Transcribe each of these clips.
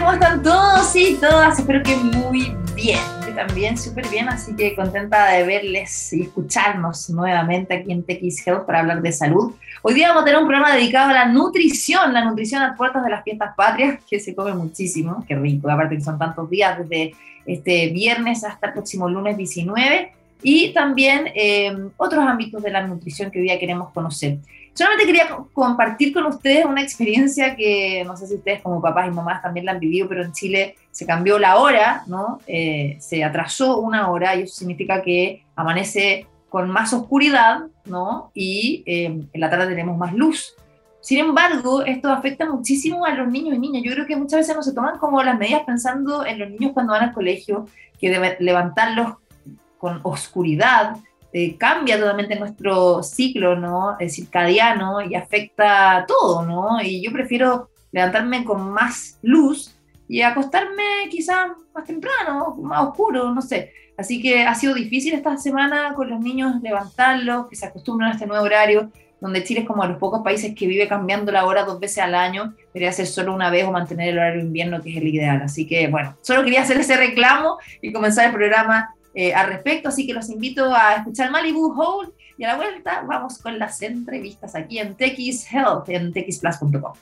¿cómo están todos y todas? Espero que muy bien. Yo también súper bien, así que contenta de verles y escucharnos nuevamente aquí en TX Health para hablar de salud. Hoy día vamos a tener un programa dedicado a la nutrición, la nutrición a puertas de las fiestas patrias, que se come muchísimo, qué rico, aparte que son tantos días, desde este viernes hasta el próximo lunes 19, y también eh, otros ámbitos de la nutrición que hoy día queremos conocer. Solamente quería compartir con ustedes una experiencia que no sé si ustedes como papás y mamás también la han vivido, pero en Chile se cambió la hora, ¿no? Eh, se atrasó una hora y eso significa que amanece con más oscuridad, ¿no? Y eh, en la tarde tenemos más luz. Sin embargo, esto afecta muchísimo a los niños y niñas. Yo creo que muchas veces no se toman como las medidas pensando en los niños cuando van al colegio, que deben levantarlos con oscuridad, eh, cambia totalmente nuestro ciclo, ¿no? Circadiano y afecta todo, ¿no? Y yo prefiero levantarme con más luz y acostarme quizás más temprano, más oscuro, no sé. Así que ha sido difícil esta semana con los niños levantarlos, que se acostumbran a este nuevo horario, donde Chile es como de los pocos países que vive cambiando la hora dos veces al año, debería ser solo una vez o mantener el horario invierno, que es el ideal. Así que bueno, solo quería hacer ese reclamo y comenzar el programa eh, al respecto, así que los invito a escuchar Malibu Hold y a la vuelta vamos con las entrevistas aquí en TX Health, en txplus.com.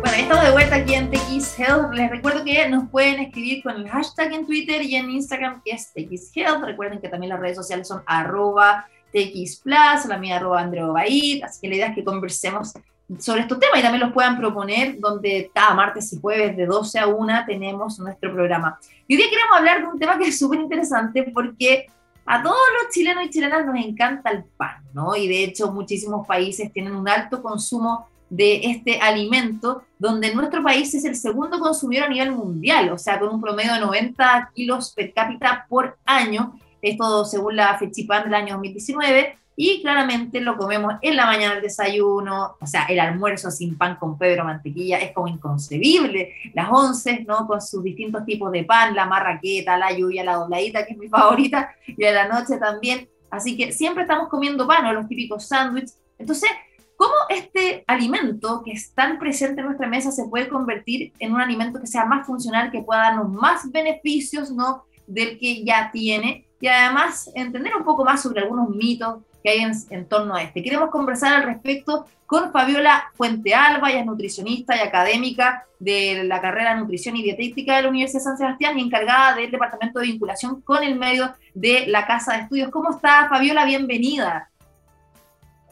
Bueno, estamos de vuelta aquí en TX Health. Les recuerdo que nos pueden escribir con el hashtag en Twitter y en Instagram, que es TX Health. Recuerden que también las redes sociales son arroba TX la mía arroba Andreo Así que la idea es que conversemos sobre estos temas y también los puedan proponer, donde cada martes y jueves de 12 a 1 tenemos nuestro programa. Y hoy día queremos hablar de un tema que es súper interesante porque a todos los chilenos y chilenas nos encanta el pan, ¿no? Y de hecho muchísimos países tienen un alto consumo de este alimento, donde nuestro país es el segundo consumidor a nivel mundial, o sea, con un promedio de 90 kilos per cápita por año, esto según la FECHIPAN del año 2019, y claramente lo comemos en la mañana del desayuno, o sea, el almuerzo sin pan con pedro mantequilla es como inconcebible, las once, ¿no? Con sus distintos tipos de pan, la marraqueta, la lluvia, la dobladita, que es mi favorita, y a la noche también, así que siempre estamos comiendo pan o los típicos sándwiches, entonces, ¿cómo este alimento que es tan presente en nuestra mesa se puede convertir en un alimento que sea más funcional, que pueda darnos más beneficios, ¿no? Del que ya tiene, y además entender un poco más sobre algunos mitos, que hay en, torno a este. Queremos conversar al respecto con Fabiola Fuente Alba, ella es nutricionista y académica de la carrera de Nutrición y Dietética de la Universidad de San Sebastián y encargada del Departamento de Vinculación con el Medio de la Casa de Estudios. ¿Cómo está, Fabiola? Bienvenida.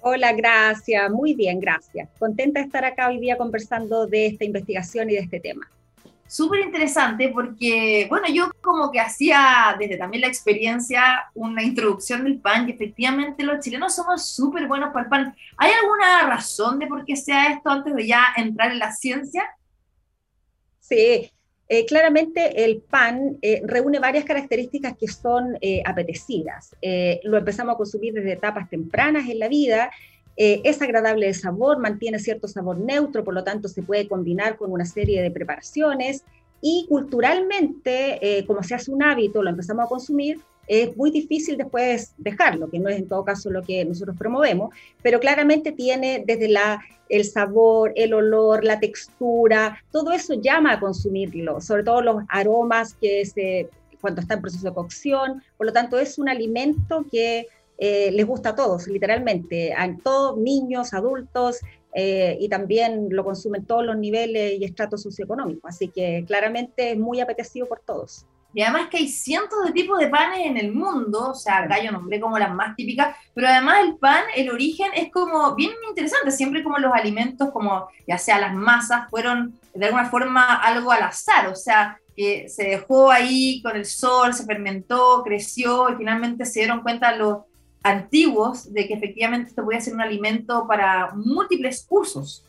Hola, gracias. Muy bien, gracias. Contenta de estar acá hoy día conversando de esta investigación y de este tema súper interesante porque, bueno, yo como que hacía desde también la experiencia una introducción del pan y efectivamente los chilenos somos súper buenos para el pan. ¿Hay alguna razón de por qué sea esto antes de ya entrar en la ciencia? Sí, eh, claramente el pan eh, reúne varias características que son eh, apetecidas. lo empezamos a consumir desde etapas tempranas en la vida eh, es agradable de sabor, mantiene cierto sabor neutro, por lo tanto se puede combinar con una serie de preparaciones. Y culturalmente, eh, como se hace un hábito, lo empezamos a consumir, es muy difícil después dejarlo, que no es en todo caso lo que nosotros promovemos, pero claramente tiene desde la, el sabor, el olor, la textura, todo eso llama a consumirlo, sobre todo los aromas que se, cuando está en proceso de cocción, por lo tanto es un alimento que eh, les gusta a todos, literalmente, a todos, niños, adultos, eh, y también lo consumen todos los niveles y estratos socioeconómicos. Así que claramente es muy apetecido por todos. Y además que hay cientos de tipos de panes en el mundo, o sea, acá yo nombré como las más típicas, pero además el pan, el origen es como bien interesante, siempre como los alimentos, como ya sea las masas, fueron de alguna forma algo al azar, o sea, que se dejó ahí con el sol, se fermentó, creció y finalmente se dieron cuenta los antiguos de que efectivamente esto puede ser un alimento para múltiples usos.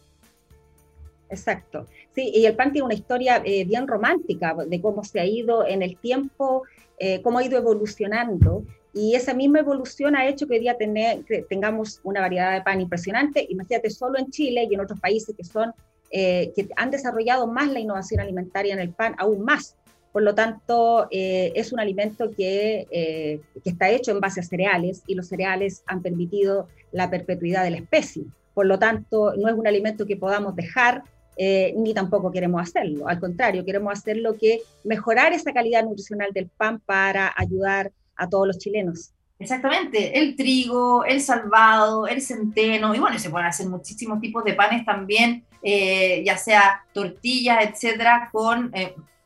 Exacto. Sí, y el pan tiene una historia eh, bien romántica de cómo se ha ido en el tiempo, eh, cómo ha ido evolucionando. Y esa misma evolución ha hecho que hoy día tener, tengamos una variedad de pan impresionante. Imagínate, solo en Chile y en otros países que, son, eh, que han desarrollado más la innovación alimentaria en el pan, aún más. Por lo tanto, eh, es un alimento que, eh, que, está hecho en base a cereales y los cereales han permitido la perpetuidad de la especie. por lo tanto no es un alimento que podamos dejar, eh, ni tampoco queremos hacerlo. Al contrario, queremos hacer lo que mejorar esa calidad nutricional del pan para ayudar a todos los chilenos. Exactamente, el trigo, el salvado, el centeno, y bueno, se pueden hacer muchísimos tipos de panes también, eh, ya sea tortillas, etcétera, con,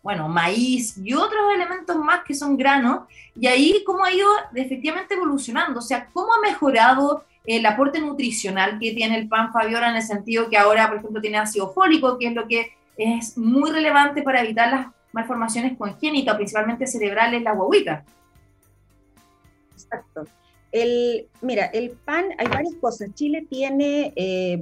bueno, maíz y otros elementos más que son granos, y ahí cómo ha ido efectivamente evolucionando, o sea, cómo ha mejorado el aporte nutricional que tiene el pan Fabiola en el sentido que ahora, por ejemplo, tiene ácido fólico, que es lo que es muy relevante para evitar las malformaciones congénitas, principalmente cerebrales, la guaguita. Exacto. El, mira, el pan, hay varias cosas. Chile tiene eh,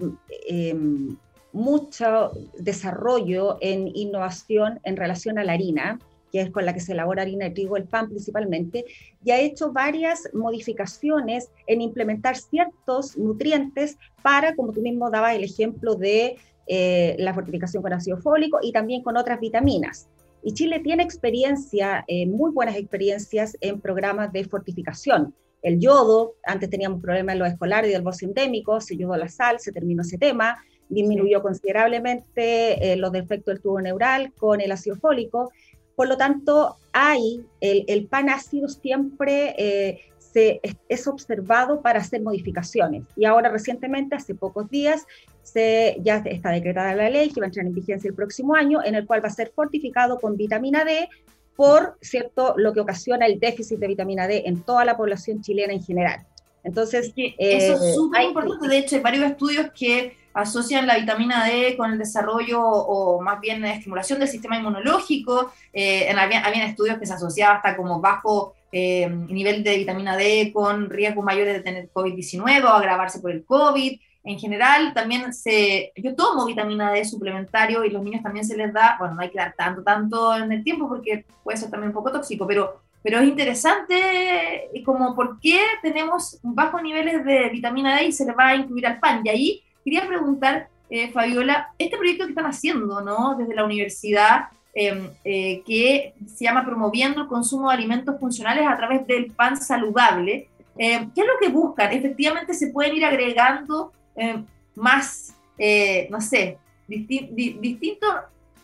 em, mucho desarrollo en innovación en relación a la harina que es con la que se elabora harina de trigo, el pan principalmente, y ha hecho varias modificaciones en implementar ciertos nutrientes para, como tú mismo dabas el ejemplo de eh, la fortificación con ácido fólico y también con otras vitaminas. Y Chile tiene experiencia, eh, muy buenas experiencias en programas de fortificación. El yodo, antes teníamos problemas en los escolares y el bosque endémico, se yodó la sal, se terminó ese tema, disminuyó considerablemente eh, los defectos del tubo neural con el ácido fólico por lo tanto, hay, el, pan ácido siempre eh, se, es, observado para hacer modificaciones. Y ahora recientemente, hace pocos días, se, ya está decretada la ley que va a entrar en vigencia el próximo año, en el cual va a ser fortificado con vitamina D por cierto lo que ocasiona el déficit de vitamina D en toda la población chilena en general. Entonces, eso es eh, súper importante. De hecho, hay varios estudios que asocian la vitamina D con el desarrollo o más bien la estimulación del sistema inmunológico. Eh, en, había, estudios que se asociaban hasta como bajo eh, nivel de vitamina D con riesgos mayores de tener COVID-19 o agravarse por el COVID. En general, también se, yo tomo vitamina D suplementario y los niños también se les da, bueno, no hay que dar tanto, tanto en el tiempo porque puede ser también un poco tóxico, pero, pero es interesante como por qué tenemos bajos niveles de vitamina D y se le va a incluir al pan. Y ahí Quería preguntar, eh, Fabiola, este proyecto que están haciendo ¿no? desde la universidad, em, eh, que se llama Promoviendo el consumo de alimentos funcionales a través del pan saludable, em, ¿qué es lo que buscan? Efectivamente se pueden ir agregando em, más, eh, no sé, distintos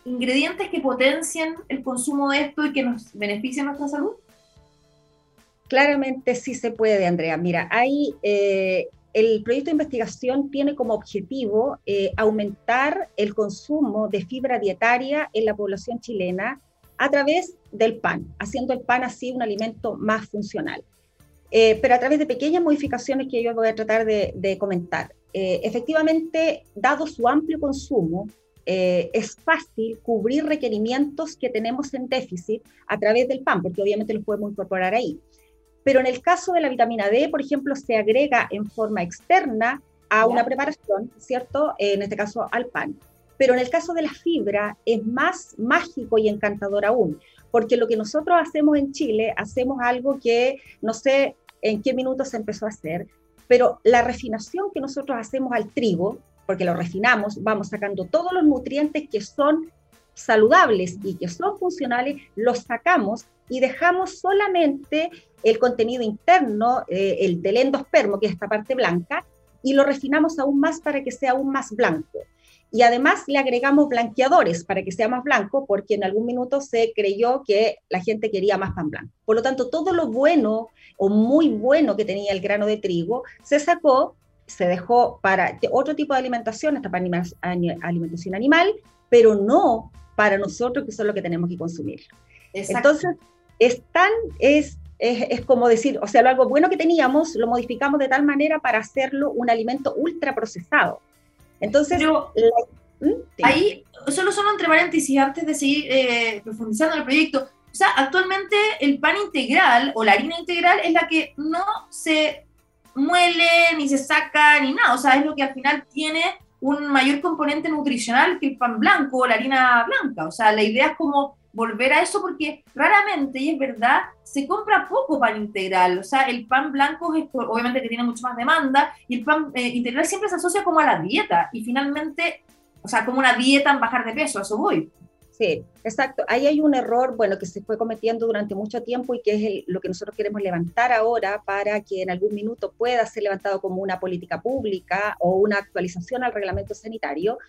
ingredientes que potencien el consumo de esto y que nos beneficien nuestra salud? Claramente sí se puede, Andrea. Mira, hay el proyecto de investigación tiene como objetivo eh, aumentar el consumo de fibra dietaria en la población chilena a través del pan, haciendo el pan así un alimento más funcional. Eh, pero a través de pequeñas modificaciones que yo voy a tratar de, comentar. Eh, efectivamente, dado su amplio consumo, es fácil cubrir requerimientos que tenemos en déficit a través del pan, porque obviamente los podemos incorporar ahí. Pero en el caso de la vitamina D, por ejemplo, se agrega en forma externa a una preparación, ¿cierto? En este caso al pan. Pero en el caso de la fibra es más mágico y encantador aún, porque lo que nosotros hacemos en Chile, hacemos algo que no sé en qué minutos se empezó a hacer, pero la refinación que nosotros hacemos al trigo, porque lo refinamos, vamos sacando todos los nutrientes que son saludables y que son funcionales, los sacamos y dejamos solamente el contenido interno, eh, el del endospermo, que es esta parte blanca, y lo refinamos aún más para que sea aún más blanco. Y además le agregamos blanqueadores para que sea más blanco, porque en algún minuto se creyó que la gente quería más pan blanco. Por lo tanto, todo lo bueno o muy bueno que tenía el grano de trigo se sacó, se dejó para otro tipo de alimentación, hasta para alimentación animal, pero no para nosotros, que son lo que tenemos que consumir. Entonces, es tan, es es, como decir, o sea, lo algo bueno que teníamos lo modificamos de tal manera para hacerlo un alimento ultra procesado. Entonces, ¿Mm? ahí, solo, solo entre paréntesis, antes de seguir eh, profundizando en el proyecto, o sea, actualmente el pan integral o la harina integral es la que no se muele, ni se saca, ni nada. O sea, es lo que al final tiene un mayor componente nutricional que el pan blanco o la harina blanca. O sea, la idea es como volver a eso porque raramente, y es verdad, se compra poco pan integral. O sea, el pan blanco es obviamente que tiene mucho más demanda y el pan eh, integral siempre se asocia como a la dieta y finalmente, o sea, como una dieta en bajar de peso, a eso voy. Sí, exacto. Ahí hay un error, bueno, que se fue cometiendo durante mucho tiempo y que es lo que nosotros queremos levantar ahora para que en algún minuto pueda ser levantado como una política pública o una actualización al reglamento sanitario,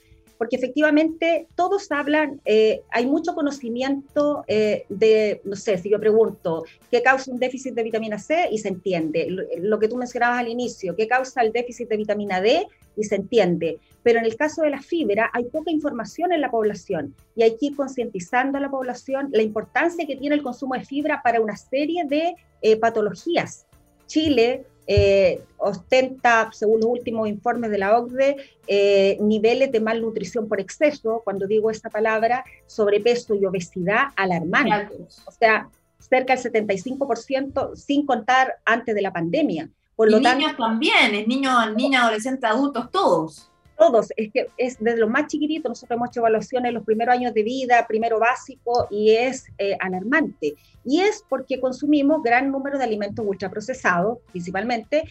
porque efectivamente todos hablan, eh, hay mucho conocimiento eh, de, no sé, si yo pregunto, ¿qué causa un déficit de vitamina C? Y se entiende. lo que tú mencionabas al inicio, ¿qué causa el déficit de vitamina D? Y se entiende pero en el caso de la fibra hay poca información en la población y hay que ir concientizando a la población la importancia que tiene el consumo de fibra para una serie de eh, patologías. Chile eh, ostenta, según los últimos informes de la OCDE, eh, niveles de malnutrición por exceso, cuando digo esta palabra, sobrepeso y obesidad alarmantes. O sea, cerca del 75% sin contar antes de la pandemia. Por y niños también, es niños, niños, adolescentes, adultos, todos todos, es que es desde lo más chiquitito, nosotros hemos hecho evaluaciones en los primeros años de vida, primero básico, y es eh, alarmante. Y es porque consumimos gran número de alimentos ultraprocesados, principalmente,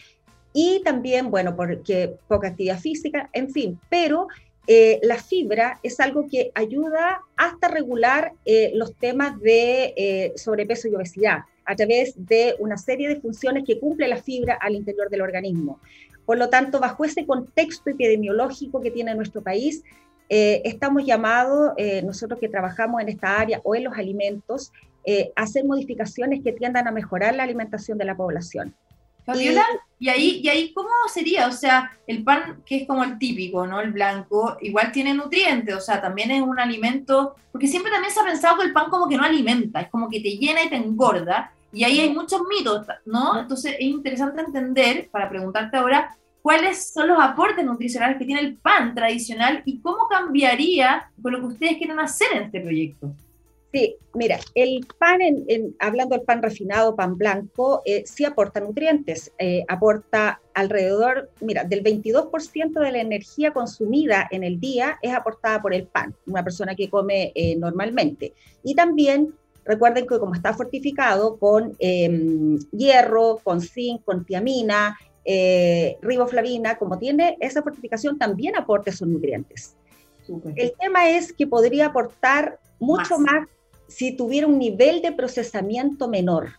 y también, bueno, porque poca actividad física, en fin, pero eh, la fibra es algo que ayuda hasta regular eh, los temas de sobrepeso y obesidad a través de una serie de funciones que cumple la fibra al interior del organismo. Por lo tanto, bajo ese contexto epidemiológico que tiene nuestro país, eh, estamos llamados, eh, nosotros que trabajamos en esta área o en los alimentos, eh, a hacer modificaciones que tiendan a mejorar la alimentación de la población. Fabiola, y, ahí, ¿y ahí cómo sería? O sea, el pan que es como el típico, ¿no? El blanco, igual tiene nutrientes, o sea, también es un alimento, porque siempre también se ha pensado que el pan como que no alimenta, es como que te llena y te engorda, y ahí hay muchos mitos, ¿no? Entonces es interesante entender, para preguntarte ahora, cuáles son los aportes nutricionales que tiene el pan tradicional y cómo cambiaría con lo que ustedes quieren hacer en este proyecto. Sí, mira, el pan, en, hablando del pan refinado, pan blanco, eh, sí aporta nutrientes, eh, aporta alrededor, mira, del 22% de la energía consumida en el día es aportada por el pan, una persona que come eh, normalmente. Y también Recuerden que como está fortificado con em, hierro, con zinc, con tiamina, eh, riboflavina, como tiene esa fortificación, también aporta esos nutrientes. El tema es que podría aportar mucho más. si tuviera un nivel de procesamiento menor.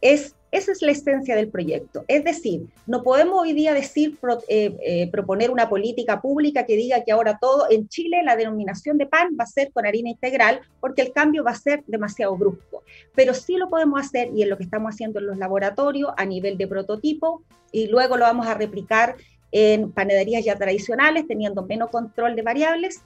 Es esa es la esencia del proyecto. Es decir, no podemos hoy día decir, eh, eh, proponer una política pública que diga que ahora todo en Chile la denominación de pan va a ser con harina integral porque el cambio va a ser demasiado brusco. Pero sí lo podemos hacer y es lo que estamos haciendo en los laboratorios a nivel de prototipo y luego lo vamos a replicar en panaderías ya tradicionales teniendo menos control de variables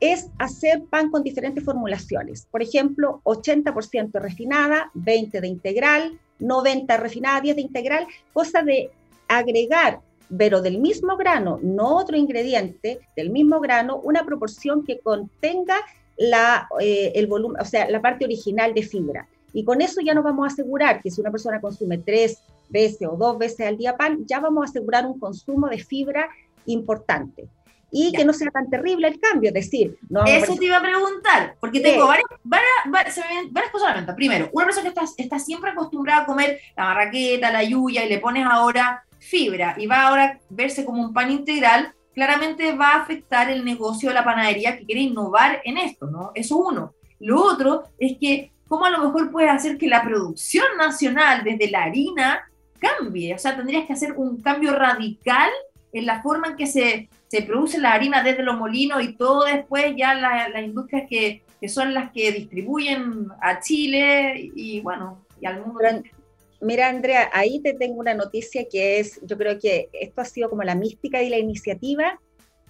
es hacer pan con diferentes formulaciones. Por ejemplo, 80% refinada, 20% de integral, 90 refinada, 10 de integral, cosa de agregar, pero del mismo grano, no otro ingrediente, del mismo grano, una proporción que contenga la, eh, el volumen, o sea, la parte original de fibra. Y con eso ya nos vamos a asegurar que si una persona consume tres veces o dos veces al día pan, ya vamos a asegurar un consumo de fibra importante y que no sea tan terrible el cambio. Es decir, no Eso te iba a preguntar, porque tengo varias, varias, varias, cosas a la venta. Primero, una persona que está, está siempre acostumbrada a comer la marraqueta, la yuya, y le pones ahora fibra y va ahora a verse como un pan integral, claramente va a afectar el negocio de la panadería que quiere innovar en esto, ¿no? Eso uno. Lo otro es que, ¿cómo a lo mejor puedes hacer que la producción nacional desde la harina cambie? O sea, tendrías que hacer un cambio radical en la forma en que se se produce la harina desde los molinos y todo después ya las industrias que, que, son las que distribuyen a Chile y bueno, y al mundo. Mira, Andrea, ahí te tengo una noticia que es, yo creo que esto ha sido como la mística y la iniciativa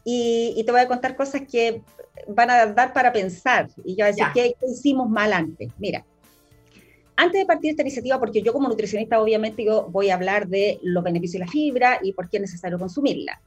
y, te voy a contar cosas que van a dar para pensar y yo voy a decir qué, qué hicimos mal antes. Mira, antes de partir esta iniciativa, porque yo como nutricionista obviamente yo voy a hablar de los beneficios de la fibra y por qué es necesario consumirla.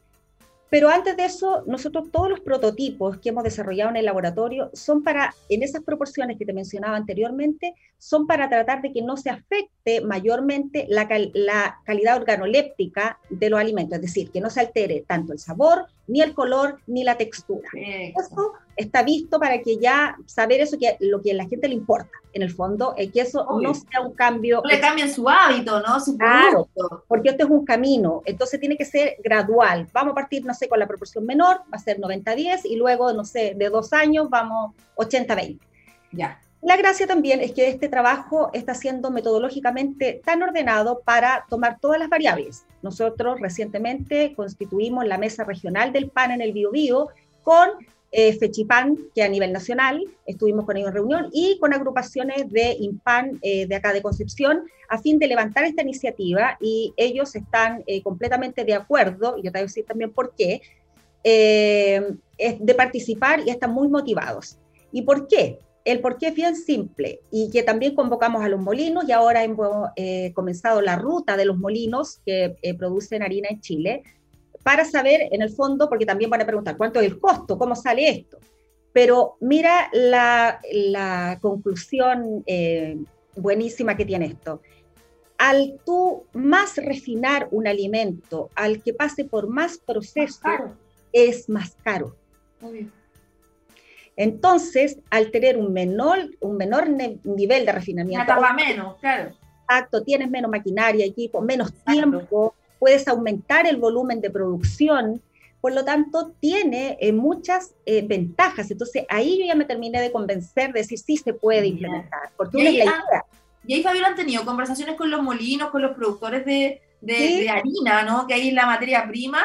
Pero antes de eso, nosotros todos los prototipos que hemos desarrollado en el laboratorio son para, en esas proporciones que te mencionaba anteriormente, son para tratar de que no se afecte mayormente la, calidad organoléptica de los alimentos, es decir, que no se altere tanto el sabor ni el color ni la textura. Eso está visto para que ya saber eso que lo que a la gente le importa, en el fondo, es que eso no sea un cambio. No le cambien su hábito, ¿no? Su claro, porque esto es un camino, entonces tiene que ser gradual. Vamos a partir, no sé, con la proporción menor, va a ser 90-10 y luego, no sé, de dos años vamos 80-20. Ya. La gracia también es que este trabajo está siendo metodológicamente tan ordenado para tomar todas las variables. Nosotros recientemente constituimos la mesa regional del PAN en el Biobío con eh, FECHIPAN, que a nivel nacional estuvimos con ellos en reunión, y con agrupaciones de IMPAN eh, de acá de Concepción, a fin de levantar esta iniciativa, y ellos están eh, completamente de acuerdo, y yo te voy a decir también por qué, de participar y están muy motivados. ¿Y por qué? El por qué es bien simple y que también convocamos a los molinos y ahora hemos eh, comenzado la ruta de los molinos que eh, producen harina en Chile para saber en el fondo, porque también van a preguntar cuánto es el costo, cómo sale esto. Pero mira la, la conclusión eh, buenísima que tiene esto. Al tú más refinar un alimento, al que pase por más proceso, es más caro. Entonces, al tener un menor, un menor nivel de refinamiento... Una menos, claro. Exacto, tienes menos maquinaria, equipo, menos tiempo, puedes aumentar el volumen de producción, por lo tanto, tiene eh, muchas eh, ventajas. Entonces, ahí yo ya me terminé de convencer de decir sí se puede implementar, porque y ahí, Y ahí, Fabiola, han tenido conversaciones con los molinos, con los productores de, de harina, ¿no? Que ahí la materia prima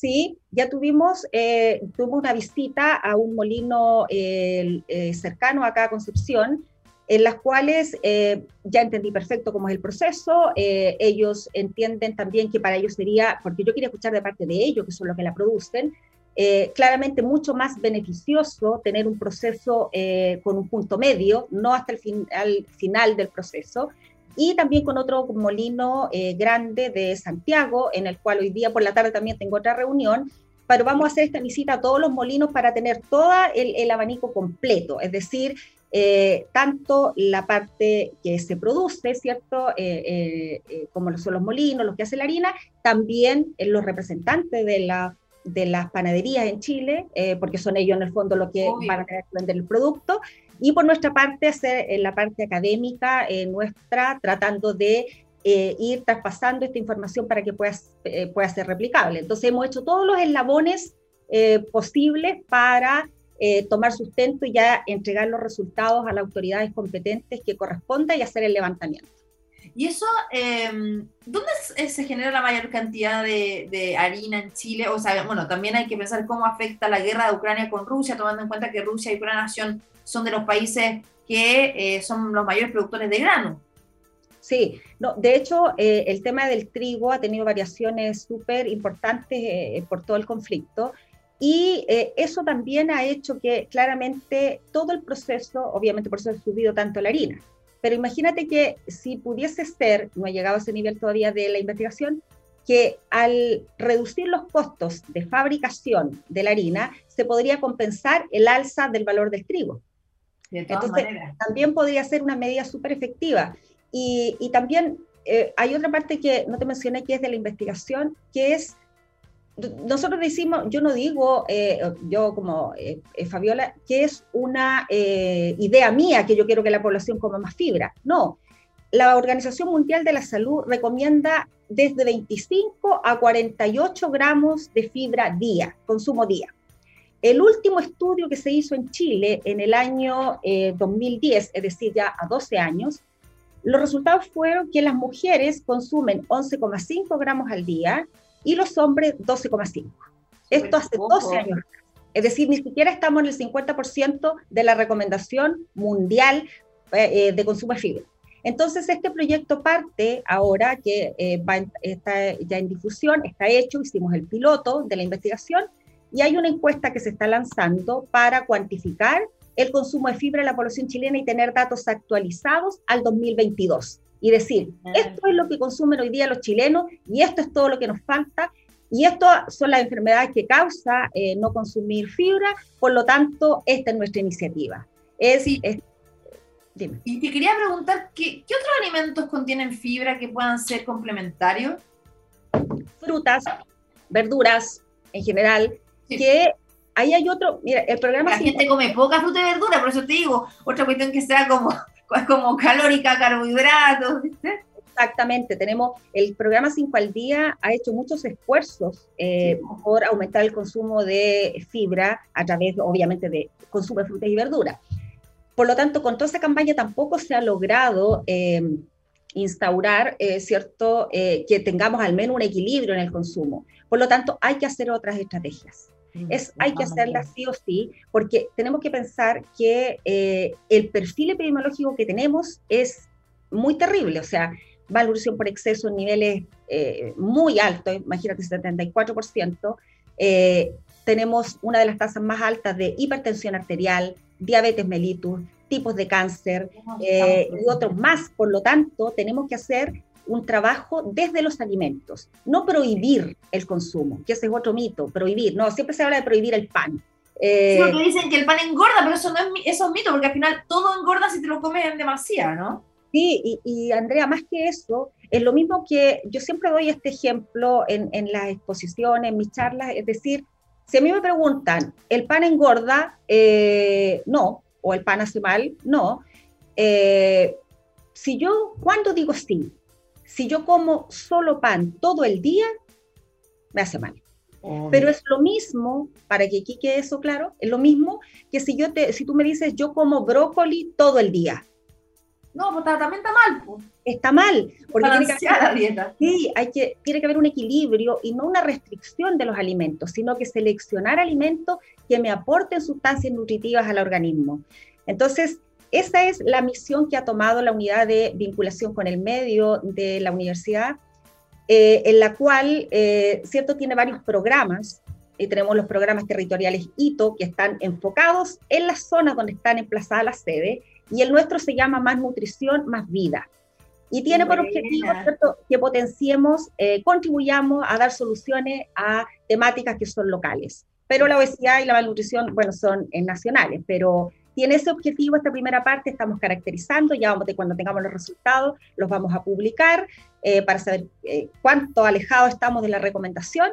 Sí, ya tuvimos, eh, una visita a un molino eh, eh, cercano acá a Concepción, en las cuales eh, ya entendí perfecto cómo es el proceso, ellos entienden también que para ellos sería, porque yo quería escuchar de parte de ellos, que son los que la producen, claramente mucho más beneficioso tener un proceso con un punto medio, no hasta el final del proceso, y también con otro molino eh, grande de Santiago, en el cual hoy día por la tarde también tengo otra reunión, pero vamos a hacer esta visita a todos los molinos para tener todo el, abanico completo, es decir, eh, tanto la parte que se produce, ¿cierto? Eh, como son los molinos, los que hace la harina, también los representantes de la de las panaderías en Chile, porque son ellos en el fondo los que van a tener que vender el producto, y por nuestra parte hacer en la parte académica eh, nuestra, tratando de eh, ir traspasando esta información para que pueda, eh, pueda ser replicable. Entonces hemos hecho todos los eslabones posibles para tomar sustento y ya entregar los resultados a las autoridades competentes que corresponda y hacer el levantamiento. Y eso, em, ¿dónde se genera la mayor cantidad de, de, harina en Chile? O sea, bueno, también hay que pensar cómo afecta la guerra de Ucrania con Rusia, tomando en cuenta que Rusia y Ucrania son son de los países que eh, son los mayores productores de grano. Sí, no, de hecho, eh, el tema del trigo ha tenido variaciones súper importantes eh, por todo el conflicto y eso también ha hecho que claramente todo el proceso, obviamente por eso ha subido tanto la harina, pero imagínate que si pudiese ser, no ha llegado a ese nivel todavía de la investigación, que al reducir los costos de fabricación de la harina, se podría compensar el alza del valor del trigo. Entonces, también podría ser una medida súper efectiva. Y, y también eh, hay otra parte que no te mencioné que es de la investigación, que es, nosotros decimos, yo no digo, eh, yo como eh, Fabiola, que es una idea mía que yo quiero que la población coma más fibra. No, la Organización Mundial de la Salud recomienda desde 25 a 48 gramos de fibra día, consumo día. El último estudio que se hizo en Chile en el año 2010, eh, es decir, ya a 12 años, los resultados fueron que las mujeres consumen 11,5 gramos al día y los hombres 12,5. Esto hace 12 años. Es decir, ni siquiera estamos en el 50% de la recomendación mundial eh, eh, de consumo de fibra. Entonces, este proyecto parte ahora que está ya en difusión, está hecho, hicimos el piloto de la investigación y hay una encuesta que se está lanzando para cuantificar el consumo de fibra en la población chilena y tener datos actualizados al 2022. Y decir, ah. esto es lo que consumen hoy día los chilenos y esto es todo lo que nos falta. Y esto son las enfermedades que causa eh, no consumir fibra, por lo tanto, esta es nuestra iniciativa. Es, Y te quería preguntar, ¿qué, ¿qué otros alimentos contienen fibra que puedan ser complementarios? Frutas, verduras, en general, que ahí hay otro, mira, el programa... La gente come poca fruta y verdura, por eso te digo, otra cuestión que sea como, como calórica, carbohidratos, ¿viste? Exactamente, tenemos el programa 5 al día ha hecho muchos esfuerzos eh, por aumentar el consumo de fibra a través, obviamente, de consumo de frutas y verduras. Por lo tanto, con toda esa campaña tampoco se ha logrado eh, instaurar, eh, ¿cierto?, que tengamos al menos un equilibrio en el consumo. Por lo tanto, hay que hacer otras estrategias. Es, hay que hacerlas sí o sí, porque tenemos que pensar que el perfil epidemiológico que tenemos es muy terrible. O sea, malnutrición por exceso en niveles eh, muy altos, imagínate 74%, eh, tenemos una de las tasas más altas de hipertensión arterial, diabetes mellitus, tipos de cáncer eh, y otros más. Por lo tanto, tenemos que hacer un trabajo desde los alimentos, no prohibir el consumo, que ese es otro mito, prohibir, no, siempre se habla de prohibir el pan. Eh, sí, porque dicen que el pan engorda, pero eso no es, eso es mito, porque al final todo engorda si te lo comes en demasía, ¿no? Sí, y, Andrea, más que eso, es lo mismo que yo siempre doy este ejemplo en, en las exposiciones, en mis charlas, es decir, si a mí me preguntan, ¿el pan engorda? Eh, no, o el pan hace mal, no. Eh, si yo, ¿cuándo digo sí? Si yo como solo pan todo el día, me hace mal. Pero es lo mismo, para que aquí quede eso claro, es lo mismo que si, yo te, si tú me dices, yo como brócoli todo el día. No, pues también está mal. Pues. Está mal. Porque tiene que, haber, dieta. Sí, hay que, tiene que haber un equilibrio y no una restricción de los alimentos, sino que seleccionar alimentos que me aporten sustancias nutritivas al organismo. Entonces, esa es la misión que ha tomado la unidad de vinculación con el medio de la universidad, eh, en la cual, eh, cierto, tiene varios programas. Y tenemos los programas territoriales ITO que están enfocados en las zonas donde están emplazadas las sedes y el nuestro se llama Más Nutrición, Más Vida. Y tiene por objetivo que potenciemos, eh, contribuyamos a dar soluciones a temáticas que son locales. Pero la obesidad y la malnutrición, bueno, son eh, nacionales, pero tiene ese objetivo esta primera parte, estamos caracterizando, ya vamos, cuando tengamos los resultados los vamos a publicar eh, para saber cuánto alejado estamos de la recomendación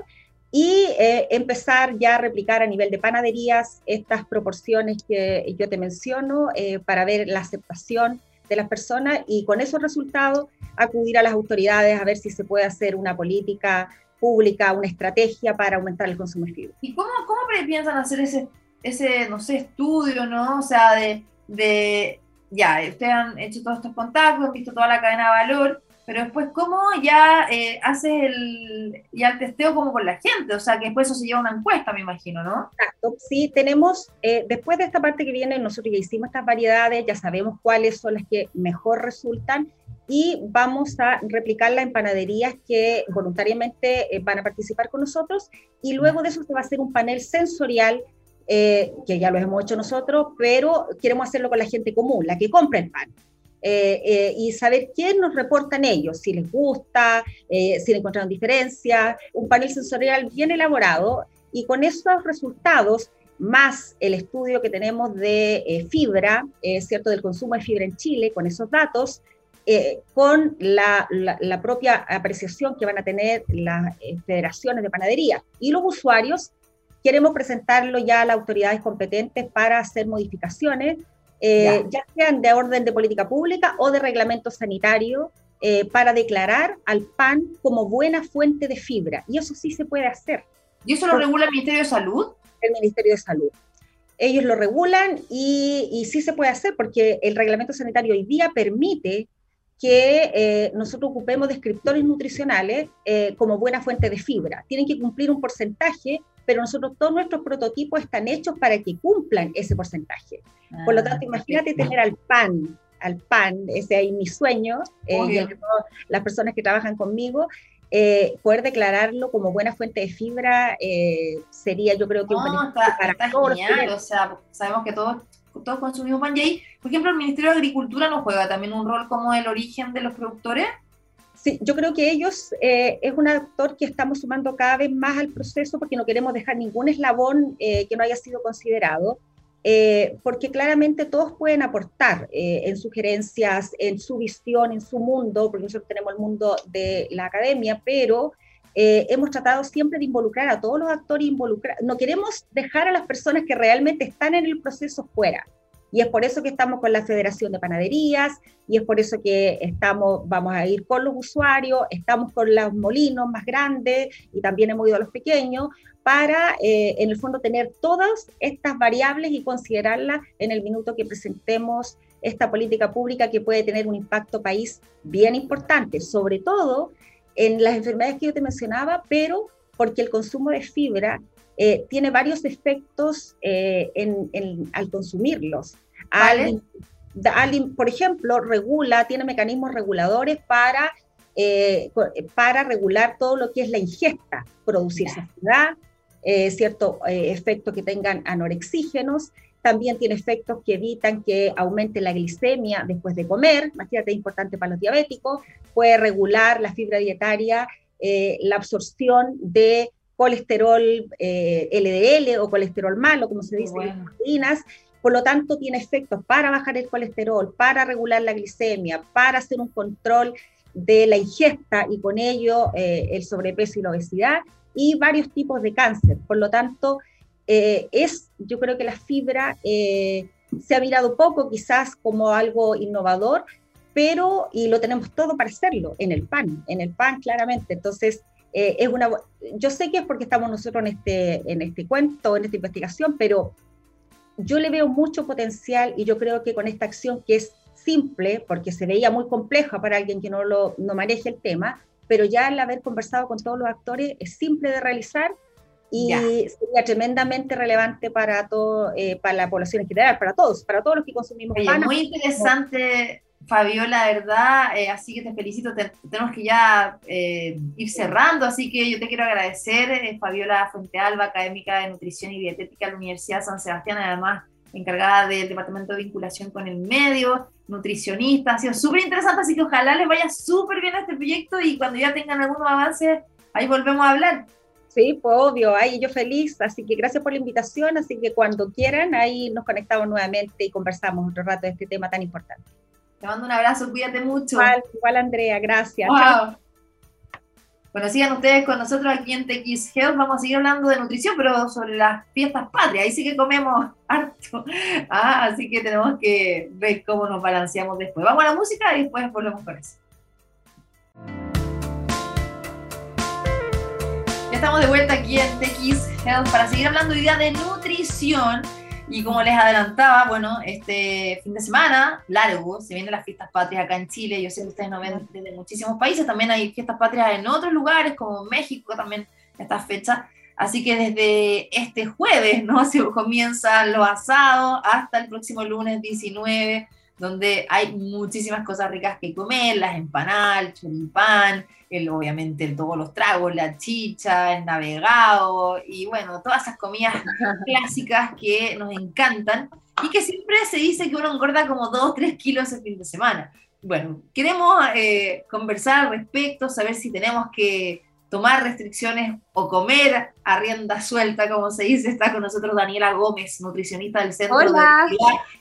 y eh, empezar ya a replicar a nivel de panaderías estas proporciones que yo te menciono eh, para ver la aceptación de las personas y con esos resultados acudir a las autoridades a ver si se puede hacer una política pública, una estrategia para aumentar el consumo de fibra. ¿Y cómo, cómo piensan hacer ese, ese, no sé, estudio, ¿no? O sea, de, de, ya, ustedes han hecho todos estos contactos, han visto toda la cadena de valor, pero después, ¿cómo ya eh, haces el, ya el testeo como con la gente? O sea, que después eso se lleva una encuesta, me imagino, ¿no? Exacto, sí, tenemos, eh, después de esta parte que viene, nosotros ya hicimos estas variedades, ya sabemos cuáles son las que mejor resultan y vamos a replicarla en panaderías que voluntariamente eh, van a participar con nosotros y luego de eso se va a hacer un panel sensorial que ya lo hemos hecho nosotros, pero queremos hacerlo con la gente común, la que compra el pan. Eh, eh, y saber quién nos reportan ellos, si les gusta, eh, si le encontraron diferencias, un panel sensorial bien elaborado y con esos resultados más el estudio que tenemos de fibra, ¿cierto?, del consumo de fibra en Chile, con esos datos, con la, la, propia apreciación que van a tener las federaciones de panadería y los usuarios, queremos presentarlo ya a las autoridades competentes para hacer modificaciones eh, ya. sean de orden de política pública o de reglamento sanitario, eh, para declarar al pan como buena fuente de fibra. Y eso sí se puede hacer. ¿Y eso lo regula el Ministerio de Salud? El Ministerio de Salud. Ellos lo regulan y, y sí se puede hacer porque el reglamento sanitario hoy día permite que eh, nosotros ocupemos descriptores nutricionales como buena fuente de fibra. Tienen que cumplir un porcentaje pero nosotros todos nuestros prototipos están hechos para que cumplan ese porcentaje. Por lo ah, tanto, imagínate tener al pan, al pan, ese ahí mi sueño, eh, y las personas que trabajan conmigo, eh, poder declararlo como buena fuente de fibra eh, sería yo creo que un beneficio para todos. Genial, o sea, sabemos que todos, todos consumimos pan y ahí, por ejemplo, el Ministerio de Agricultura no juega también un rol como el origen de los productores. Yo creo que ellos eh, es un actor que estamos sumando cada vez más al proceso porque no queremos dejar ningún eslabón eh, que no haya sido considerado, eh, porque claramente todos pueden aportar en sugerencias, en su visión, en su mundo, porque nosotros tenemos el mundo de la academia, pero eh, hemos tratado siempre de involucrar a todos los actores involucrados. No queremos dejar a las personas que realmente están en el proceso fuera. Y es por eso que estamos con la Federación de Panaderías, y es por eso que estamos, vamos a ir con los usuarios, estamos con los molinos más grandes y también hemos ido a los pequeños, para eh, en el fondo tener todas estas variables y considerarlas en el minuto que presentemos esta política pública que puede tener un impacto país bien importante, sobre todo en las enfermedades que yo te mencionaba, pero porque el consumo de fibra eh, tiene varios efectos eh, al consumirlos. por ejemplo, regula, tiene mecanismos reguladores para, eh, para regular todo lo que es la ingesta, producir saciedad, ciertos efectos que tengan anorexígenos, también tiene efectos que evitan que aumente la glicemia después de comer, imagínate, es importante para los diabéticos, puede regular la fibra dietaria, la absorción de colesterol LDL eh, o colesterol malo, como se dice en las proteínas. Por lo tanto, tiene efectos para bajar el colesterol, para regular la glicemia, para hacer un control de la ingesta y con ello eh, el sobrepeso y la obesidad y varios tipos de cáncer. Por lo tanto, eh, es, yo creo que la fibra se ha mirado poco quizás como algo innovador, pero y lo tenemos todo para hacerlo en el pan, en el pan claramente. Entonces, eh, es una, yo sé que es porque estamos nosotros en este, en este cuento, en esta investigación, pero yo le veo mucho potencial y yo creo que con esta acción que es simple, porque se veía muy compleja para alguien que no, lo, no maneje el tema, pero ya al haber conversado con todos los actores es simple de realizar y sería tremendamente relevante para todo, eh, para la población en general, para todos, para todos los que consumimos Oye, Muy interesante Fabiola, verdad, eh, así que te felicito, tenemos que ya eh, ir cerrando, así que yo te quiero agradecer, eh, Fabiola Fuentealba, académica de Nutrición y Dietética de la Universidad San Sebastián, además encargada del Departamento de Vinculación con el Medio, nutricionista, ha sido súper interesante, así que ojalá les vaya súper bien a este proyecto y cuando ya tengan algunos avances, ahí volvemos a hablar. Sí, pues obvio, ahí yo feliz, así que gracias por la invitación, así que cuando quieran, ahí nos conectamos nuevamente y conversamos otro rato de este tema tan importante. Te mando un abrazo, cuídate mucho. Igual, Andrea, gracias. Bueno, sigan ustedes con nosotros aquí en TX Health. Vamos a seguir hablando de nutrición, pero sobre las fiestas patrias. Ahí sí que comemos harto. Ah, así que tenemos que ver cómo nos balanceamos después. Vamos a la música y después volvemos con eso. Ya estamos de vuelta aquí en TX Health para seguir hablando hoy día de nutrición. Y como les adelantaba, bueno, este fin de semana largo, se vienen las fiestas patrias acá en Chile. Yo sé que ustedes no ven desde muchísimos países, también hay fiestas patrias en otros lugares, como México también, estas fechas. Así que desde este jueves, ¿no? Se comienzan los asados hasta el próximo lunes 19 donde hay muchísimas cosas ricas que comer, las empanadas, el choripán, el, obviamente todos los tragos, la chicha, el navegado y bueno, todas esas comidas clásicas que nos encantan y que siempre se dice que uno engorda como 2, 3 kilos el fin de semana. Bueno, queremos eh, conversar al respecto, saber si tenemos que tomar restricciones o comer a rienda suelta, como se dice. Está con nosotros Daniela Gómez, nutricionista del Centro de,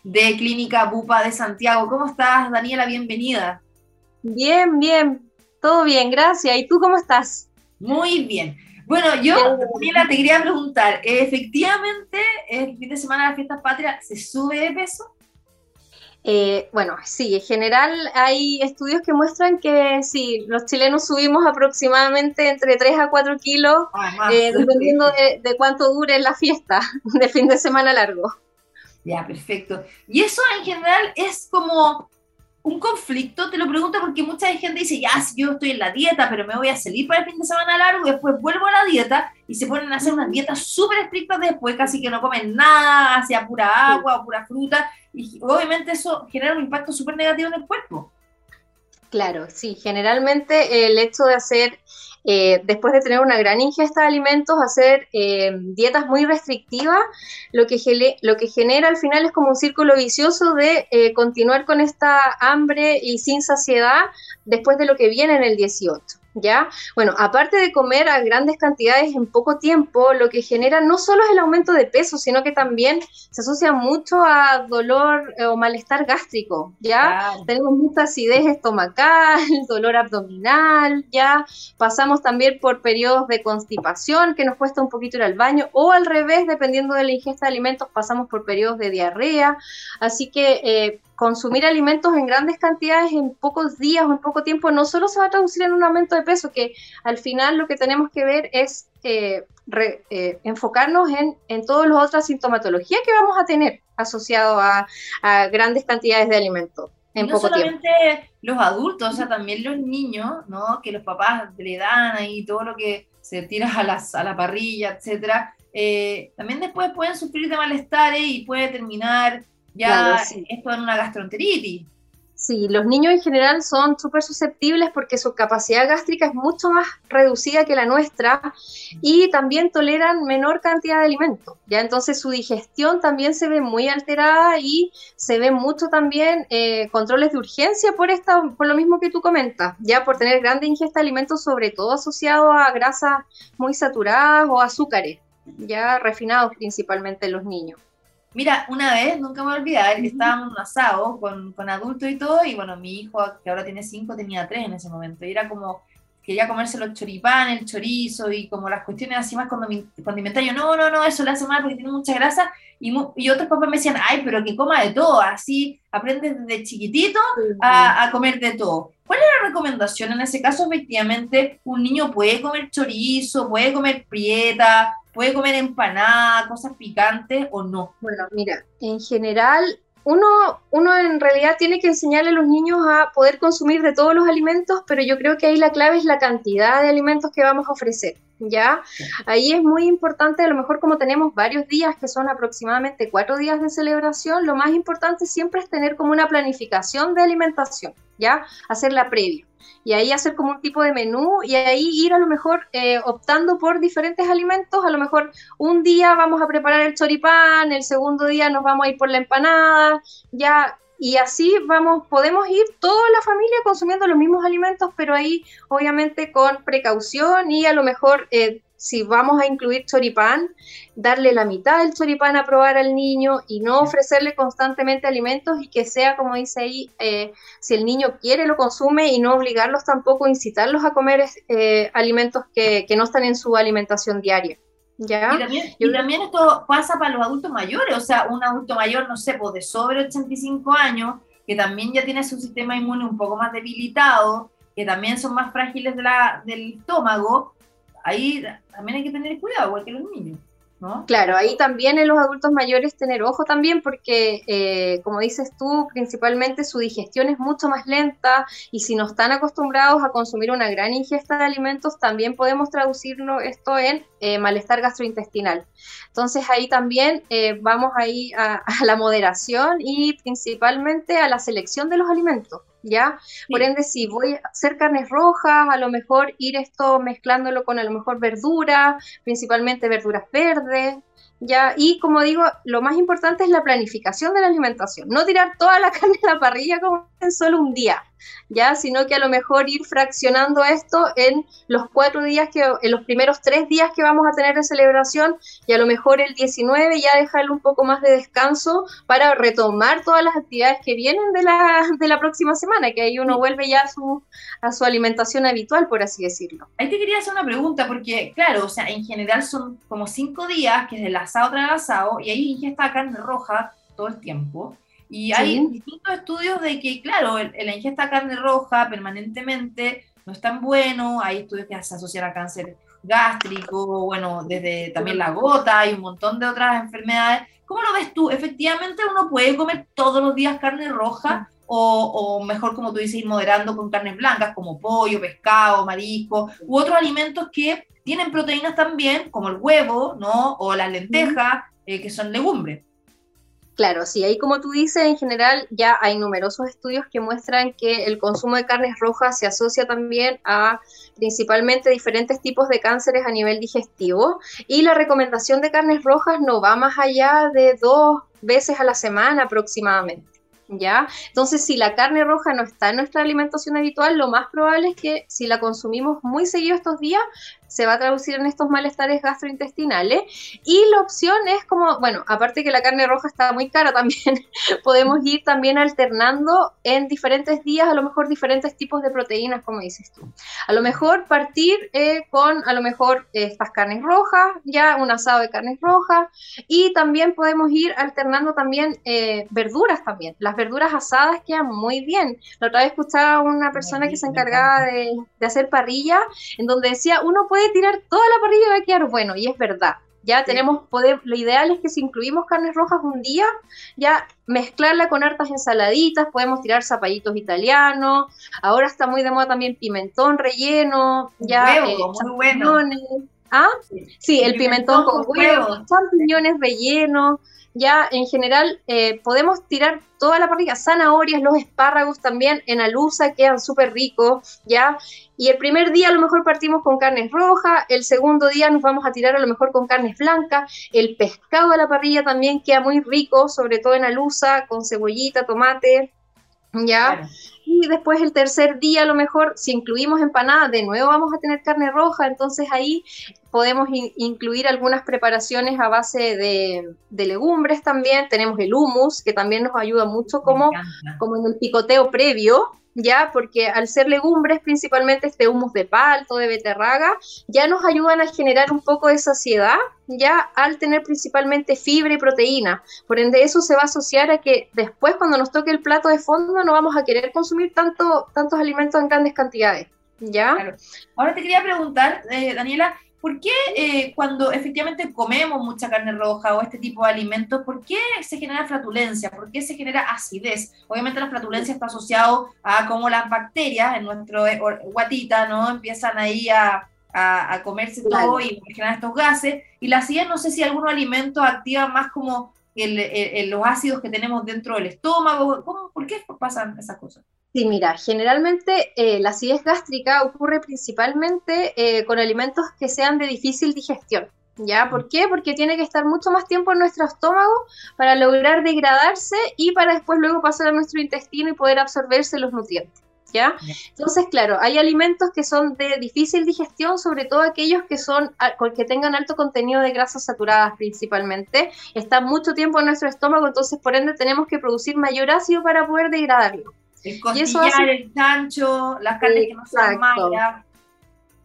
de Clínica Bupa de Santiago. ¿Cómo estás, Daniela? Bienvenida. Bien, bien, todo bien, gracias. ¿Y tú cómo estás? Muy bien. Bueno, yo, Daniela, te quería preguntar, ¿efectivamente el fin de semana de las fiestas patrias se sube de peso? Eh, bueno, sí, en general hay estudios que muestran que sí, los chilenos subimos aproximadamente entre 3 a 4 kilos, ah, eh, dependiendo de, de, cuánto dure la fiesta de fin de semana largo. Ya, perfecto. Y eso en general es como un conflicto, te lo pregunto porque mucha gente dice, ya, yo estoy en la dieta, pero me voy a salir para el fin de semana largo y después vuelvo a la dieta y se ponen a hacer unas dietas súper estrictas después, casi que no comen nada, hacia pura agua o pura fruta, y obviamente eso genera un impacto súper negativo en el cuerpo. Claro, sí, generalmente el hecho de hacer eh, después de tener una gran ingesta de alimentos, hacer eh, dietas muy restrictivas, lo que, lo que genera al final es como un círculo vicioso de eh, continuar con esta hambre y sin saciedad después de lo que viene en el 18. ¿Ya? Bueno, aparte de comer a grandes cantidades en poco tiempo, lo que genera no solo es el aumento de peso, sino que también se asocia mucho a dolor eh, o malestar gástrico, ¿ya? Tenemos mucha acidez estomacal, dolor abdominal, ¿ya? Pasamos también por periodos de constipación, que nos cuesta un poquito ir al baño, o al revés, dependiendo de la ingesta de alimentos, pasamos por periodos de diarrea, así que... Eh, consumir alimentos en grandes cantidades en pocos días o en poco tiempo no solo se va a traducir en un aumento de peso, que al final lo que tenemos que ver es eh, eh, enfocarnos en, en todas las otras sintomatologías que vamos a tener asociado a, grandes cantidades de alimentos. En no solamente los adultos, o sea, también los niños, ¿no? Que los papás le dan ahí todo lo que se tira a, las, a la parrilla, etcétera. Eh, también después pueden sufrir de malestares y puede terminar ya esto en una gastroenteritis. Sí, los niños en general son súper susceptibles porque su capacidad gástrica es mucho más reducida que la nuestra y también toleran menor cantidad de alimentos. Ya entonces su digestión también se ve muy alterada y se ve mucho también eh, controles de urgencia por esta, por lo mismo que tú comentas, ya por tener grande ingesta de alimentos, sobre todo asociado a grasas muy saturadas o azúcares, ya refinados principalmente en los niños. Mira, una vez, nunca me voy a olvidar, estábamos en un asado con, con adultos y todo, y bueno, mi hijo, que ahora tiene cinco, tenía tres en ese momento, y era como, quería comerse los choripán, el chorizo, y como las cuestiones así más condimentarias, yo, no, no, no, eso le hace mal porque tiene mucha grasa, y, y otros papás me decían, ay, pero que coma de todo, así aprendes desde chiquitito a, a comer de todo. ¿Cuál es la recomendación en ese caso? Efectivamente, un niño puede comer chorizo, puede comer prieta, ¿Puede comer empanada, cosas picantes o no? Bueno, mira, en general uno, uno en realidad tiene que enseñarle a los niños a poder consumir de todos los alimentos, pero yo creo que ahí la clave es la cantidad de alimentos que vamos a ofrecer, ¿ya? Ahí es muy importante, a lo mejor como tenemos varios días, que son aproximadamente cuatro días de celebración, lo más importante siempre es tener como una planificación de alimentación, ¿ya? Hacerla previa y ahí hacer como un tipo de menú y ahí ir a lo mejor eh, optando por diferentes alimentos. A lo mejor un día vamos a preparar el choripán, el segundo día nos vamos a ir por la empanada, ya. Y así vamos, podemos ir toda la familia consumiendo los mismos alimentos, pero ahí obviamente con precaución y a lo mejor eh, si vamos a incluir choripán, darle la mitad del choripán a probar al niño y no ofrecerle constantemente alimentos y que sea, como dice ahí, eh, si el niño quiere lo consume y no obligarlos tampoco, incitarlos a comer eh, alimentos que, no están en su alimentación diaria. ¿Ya? Y, también, y también esto pasa para los adultos mayores, o sea, un adulto mayor, no sé, pues de sobre 85 años, que también ya tiene su sistema inmune un poco más debilitado, que también son más frágiles de la, del estómago, ahí también hay que tener cuidado, igual que los niños. Claro, ahí también en los adultos mayores tener ojo también porque, eh, como dices tú, principalmente su digestión es mucho más lenta y si no están acostumbrados a consumir una gran ingesta de alimentos, también podemos traducirlo esto en eh, malestar gastrointestinal. Entonces ahí también eh, vamos ahí a la moderación y principalmente a la selección de los alimentos. ¿Ya? Por ende, si voy a hacer carnes rojas, a lo mejor ir esto mezclándolo con a lo mejor verduras, principalmente verduras verdes, ¿ya? Y como digo, lo más importante es la planificación de la alimentación, no tirar toda la carne a la parrilla como en solo un día, ¿ya? Sino que a lo mejor ir fraccionando esto en los cuatro días que, en los primeros tres días que vamos a tener de celebración y a lo mejor el 19 ya dejarle un poco más de descanso para retomar todas las actividades que vienen de la, de la próxima semana, que ahí uno vuelve ya a su, a su alimentación habitual, por así decirlo. Ahí te quería hacer una pregunta, porque claro, o sea, en general son como cinco días, que es el asado tras el asado, y ahí ingesta carne roja todo el tiempo. Y hay distintos estudios de que, claro, la ingesta de carne roja permanentemente no es tan bueno, hay estudios que se asocian a cáncer gástrico, bueno, desde también la gota y un montón de otras enfermedades. ¿Cómo lo ves tú? ¿Efectivamente uno puede comer todos los días carne roja? O, o, mejor, como tú dices, ir moderando con carnes blancas como pollo, pescado, marisco, u otros alimentos que tienen proteínas también, como el huevo, ¿no? O las lentejas, eh, que son legumbres. Claro, sí, ahí como tú dices, en general ya hay numerosos estudios que muestran que el consumo de carnes rojas se asocia también a principalmente diferentes tipos de cánceres a nivel digestivo y la recomendación de carnes rojas no va más allá de dos veces a la semana aproximadamente. ¿ya? Entonces, si la carne roja no está en nuestra alimentación habitual, lo más probable es que si la consumimos muy seguido estos días, se va a traducir en estos malestares gastrointestinales. Y la opción es como, bueno, aparte que la carne roja está muy cara también, podemos ir también alternando en diferentes días, a lo mejor diferentes tipos de proteínas, como dices tú. A lo mejor partir eh, con, a lo mejor, estas carnes rojas, ya un asado de carnes rojas, y también podemos ir alternando también eh, verduras también. Las verduras asadas quedan muy bien. La otra vez escuchaba una persona que se encargaba de, de hacer parrilla, en donde decía, uno puede tirar toda la parrilla y va a quedar bueno, y es verdad. Ya tenemos poder, lo ideal es que si incluimos carnes rojas un día, ya mezclarla con hartas ensaladitas, podemos tirar zapallitos italianos, ahora está muy de moda también pimentón relleno, ya eh, muy bueno. ¿Ah? Sí, el, pimentón, con, huevos, champiñones rellenos, ya en general eh, podemos tirar toda la parrilla, zanahorias, los espárragos también en alusa quedan súper ricos, ya. Y el primer día a lo mejor partimos con carnes rojas, el segundo día nos vamos a tirar a lo mejor con carnes blancas, el pescado a la parrilla también queda muy rico, sobre todo en alusa, con cebollita, tomate, ya. Y después el tercer día, a lo mejor, si incluimos empanadas, de nuevo vamos a tener carne roja, entonces ahí podemos incluir algunas preparaciones a base de, legumbres también. Tenemos el hummus, que también nos ayuda mucho como, como en el picoteo previo, ya, porque al ser legumbres, principalmente este humus de palto, de beterraga, ya nos ayudan a generar un poco de saciedad, ya al tener principalmente fibra y proteína. Por ende, eso se va a asociar a que después, cuando nos toque el plato de fondo, no vamos a querer consumir tanto, tantos alimentos en grandes cantidades. ¿Ya? Ahora te quería preguntar, eh, Daniela, ¿Por qué eh, cuando efectivamente comemos mucha carne roja o este tipo de alimentos, por qué se genera flatulencia? ¿Por qué se genera acidez? Obviamente la flatulencia está asociado a cómo las bacterias en nuestro eh, guatita, ¿no? Empiezan ahí a, a, comerse todo y generar estos gases. Y la acidez, no sé si algunos alimentos activan más como los ácidos que tenemos dentro del estómago. ¿Cómo, ¿Por qué pasan esas cosas? Sí, mira, generalmente eh, la acidez gástrica ocurre principalmente eh, con alimentos que sean de difícil digestión. ¿Ya? ¿Por qué? Porque tiene que estar mucho más tiempo en nuestro estómago para lograr degradarse y para después luego pasar a nuestro intestino y poder absorberse los nutrientes. ¿Ya? Entonces, claro, hay alimentos que son de difícil digestión, sobre todo aquellos que son que tengan alto contenido de grasas saturadas principalmente, están mucho tiempo en nuestro estómago, entonces por ende tenemos que producir mayor ácido para poder degradarlo. El costillar, el chancho, las carnes que no son malas.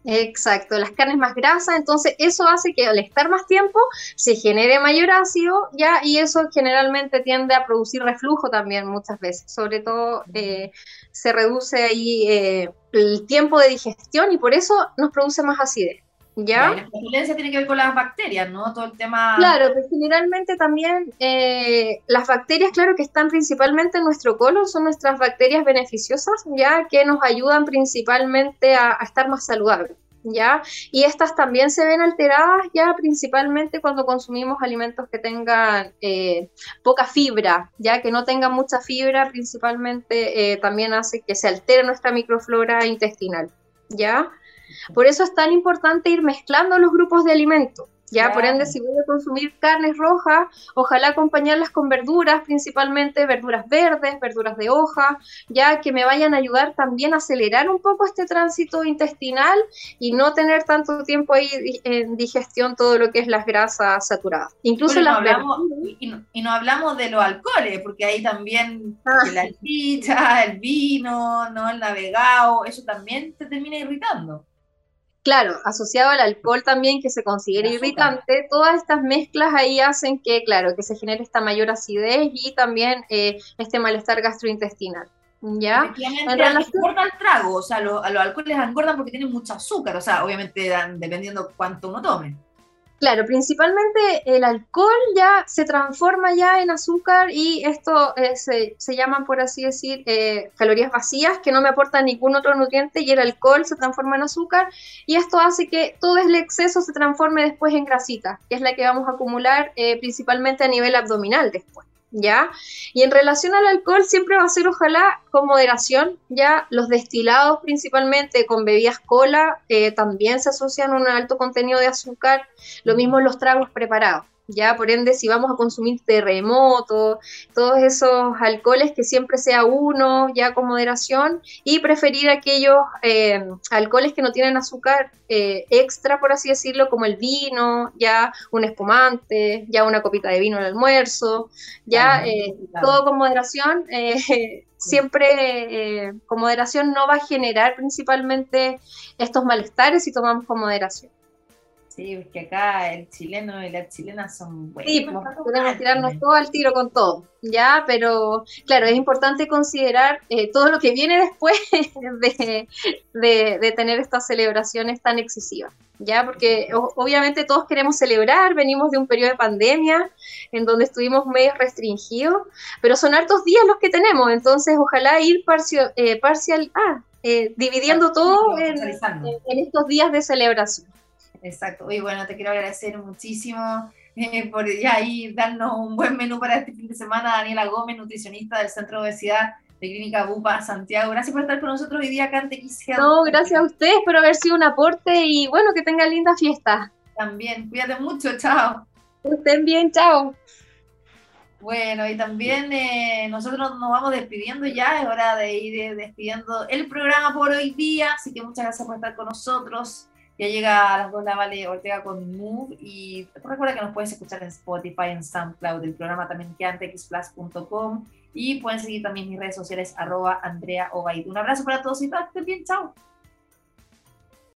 Exacto, las carnes más grasas, entonces eso hace que al estar más tiempo se genere mayor ácido, ya, y eso generalmente tiende a producir reflujo también muchas veces, sobre todo eh, se reduce ahí eh, el tiempo de digestión y por eso nos produce más acidez. ¿Ya? La flatulencia tiene que ver con las bacterias, ¿no? Todo el tema... Claro, pero generalmente también eh, las bacterias, claro, que están principalmente en nuestro colon, son nuestras bacterias beneficiosas, ¿ya? Que nos ayudan principalmente a, estar más saludables. ¿ya? Y estas también se ven alteradas ya principalmente cuando consumimos alimentos que tengan eh, poca fibra, ya que no tengan mucha fibra principalmente eh, también hace que se altere nuestra microflora intestinal, ¿ya? Por eso es tan importante ir mezclando los grupos de alimentos. Ya, por ende, si voy a consumir carnes rojas, ojalá acompañarlas con verduras, principalmente verduras verdes, verduras de hoja, ya que me vayan a ayudar también a acelerar un poco este tránsito intestinal y no tener tanto tiempo ahí en digestión todo lo que es las grasas saturadas. Incluso las hablamos, y, no, hablamos de los alcoholes, porque ahí también ah. la chicha, el vino, no el navegado, eso también te termina irritando. Claro, asociado al alcohol también que se considera irritante, todas estas mezclas ahí hacen que, claro, que se genere esta mayor acidez y también eh, este malestar gastrointestinal. ¿Ya? Engorda el trago, o sea, los, los alcoholes engordan porque tienen mucho azúcar, o sea, obviamente dan, dependiendo cuánto uno tome. Claro, principalmente el alcohol ya se transforma ya en azúcar y esto eh, se, se, llaman, por así decir, eh, calorías vacías que no me aportan ningún otro nutriente y el alcohol se transforma en azúcar y esto hace que todo el exceso se transforme después en grasita, que es la que vamos a acumular eh, principalmente a nivel abdominal después. ¿Ya? Y en relación al alcohol siempre va a ser ojalá con moderación, ¿ya? Los destilados principalmente con bebidas cola eh, también se asocian a un alto contenido de azúcar, lo mismo los tragos preparados. Ya por ende si vamos a consumir terremoto, todos esos alcoholes que siempre sea uno, ya con moderación, y preferir aquellos eh, alcoholes que no tienen azúcar eh, extra, por así decirlo, como el vino, ya un espumante, ya una copita de vino al almuerzo, ya eh, todo con moderación. siempre con moderación no va a generar principalmente estos malestares si tomamos con moderación. Sí, es que acá el chileno y la chilena son buenos. Sí, pues, podemos tirarnos todo al tiro con todo, ¿ya? Pero claro, es importante considerar eh, todo lo que viene después de, tener estas celebraciones tan excesivas, ¿ya? Porque obviamente todos queremos celebrar, venimos de un periodo de pandemia en donde estuvimos medio restringidos, pero son hartos días los que tenemos, entonces ojalá ir parcial, eh, parcial ah, eh, dividiendo todo en estos días de celebración. Exacto. Oye, bueno, te quiero agradecer muchísimo eh, por ya ahí darnos un buen menú para este fin de semana. Daniela Gómez, nutricionista del Centro de Obesidad de Clínica Bupa Santiago. Gracias por estar con nosotros hoy día acá en No, gracias a ustedes por haber sido un aporte y bueno, que tengan linda fiesta. También, cuídate mucho, chao. Estén bien, chao. Bueno, y también eh, nosotros nos vamos despidiendo ya, es hora de ir eh, despidiendo el programa por hoy día, así que muchas gracias por estar con nosotros. Ya llega a las dos la Vale Ortega con Move y recuerda que nos puedes escuchar en Spotify, en SoundCloud, el programa también que y pueden seguir también mis redes sociales arroba Andrea Un abrazo para todos y todas, estén bien, chao.